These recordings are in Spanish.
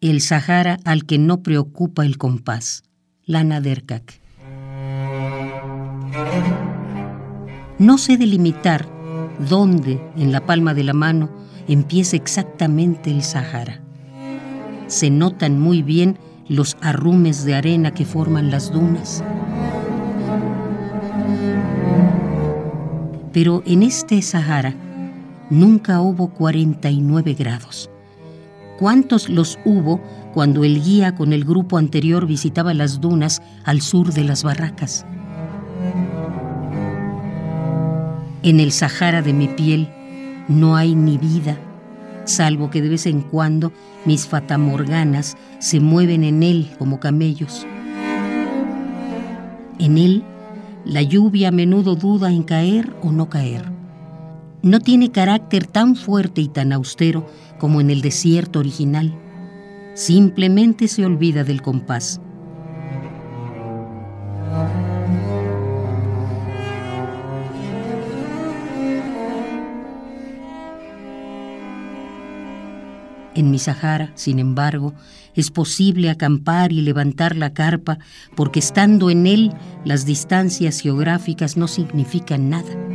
El Sahara al que no preocupa el compás. Lana Derkak. No sé delimitar dónde en la palma de la mano empieza exactamente el Sahara. Se notan muy bien los arrumes de arena que forman las dunas. Pero en este Sahara nunca hubo 49 grados. ¿Cuántos los hubo cuando el guía con el grupo anterior visitaba las dunas al sur de las barracas? En el Sahara de mi piel no hay ni vida, salvo que de vez en cuando mis fatamorganas se mueven en él como camellos. En él, la lluvia a menudo duda en caer o no caer. No tiene carácter tan fuerte y tan austero como en el desierto original. Simplemente se olvida del compás. En mi Sahara, sin embargo, es posible acampar y levantar la carpa porque estando en él las distancias geográficas no significan nada.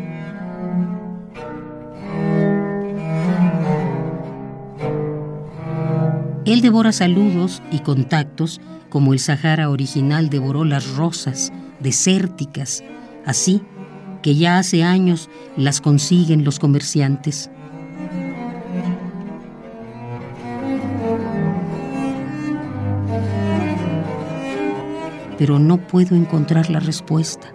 Él devora saludos y contactos como el Sahara original devoró las rosas desérticas, así que ya hace años las consiguen los comerciantes. pero no puedo encontrar la respuesta.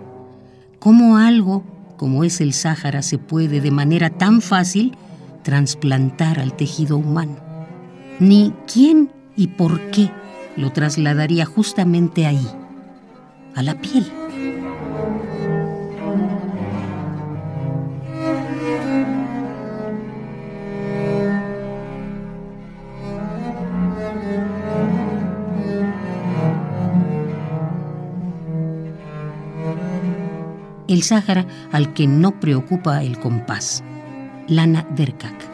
¿Cómo algo como es el Sáhara se puede de manera tan fácil trasplantar al tejido humano? Ni quién y por qué lo trasladaría justamente ahí, a la piel. el Sáhara al que no preocupa el compás. Lana Derkak.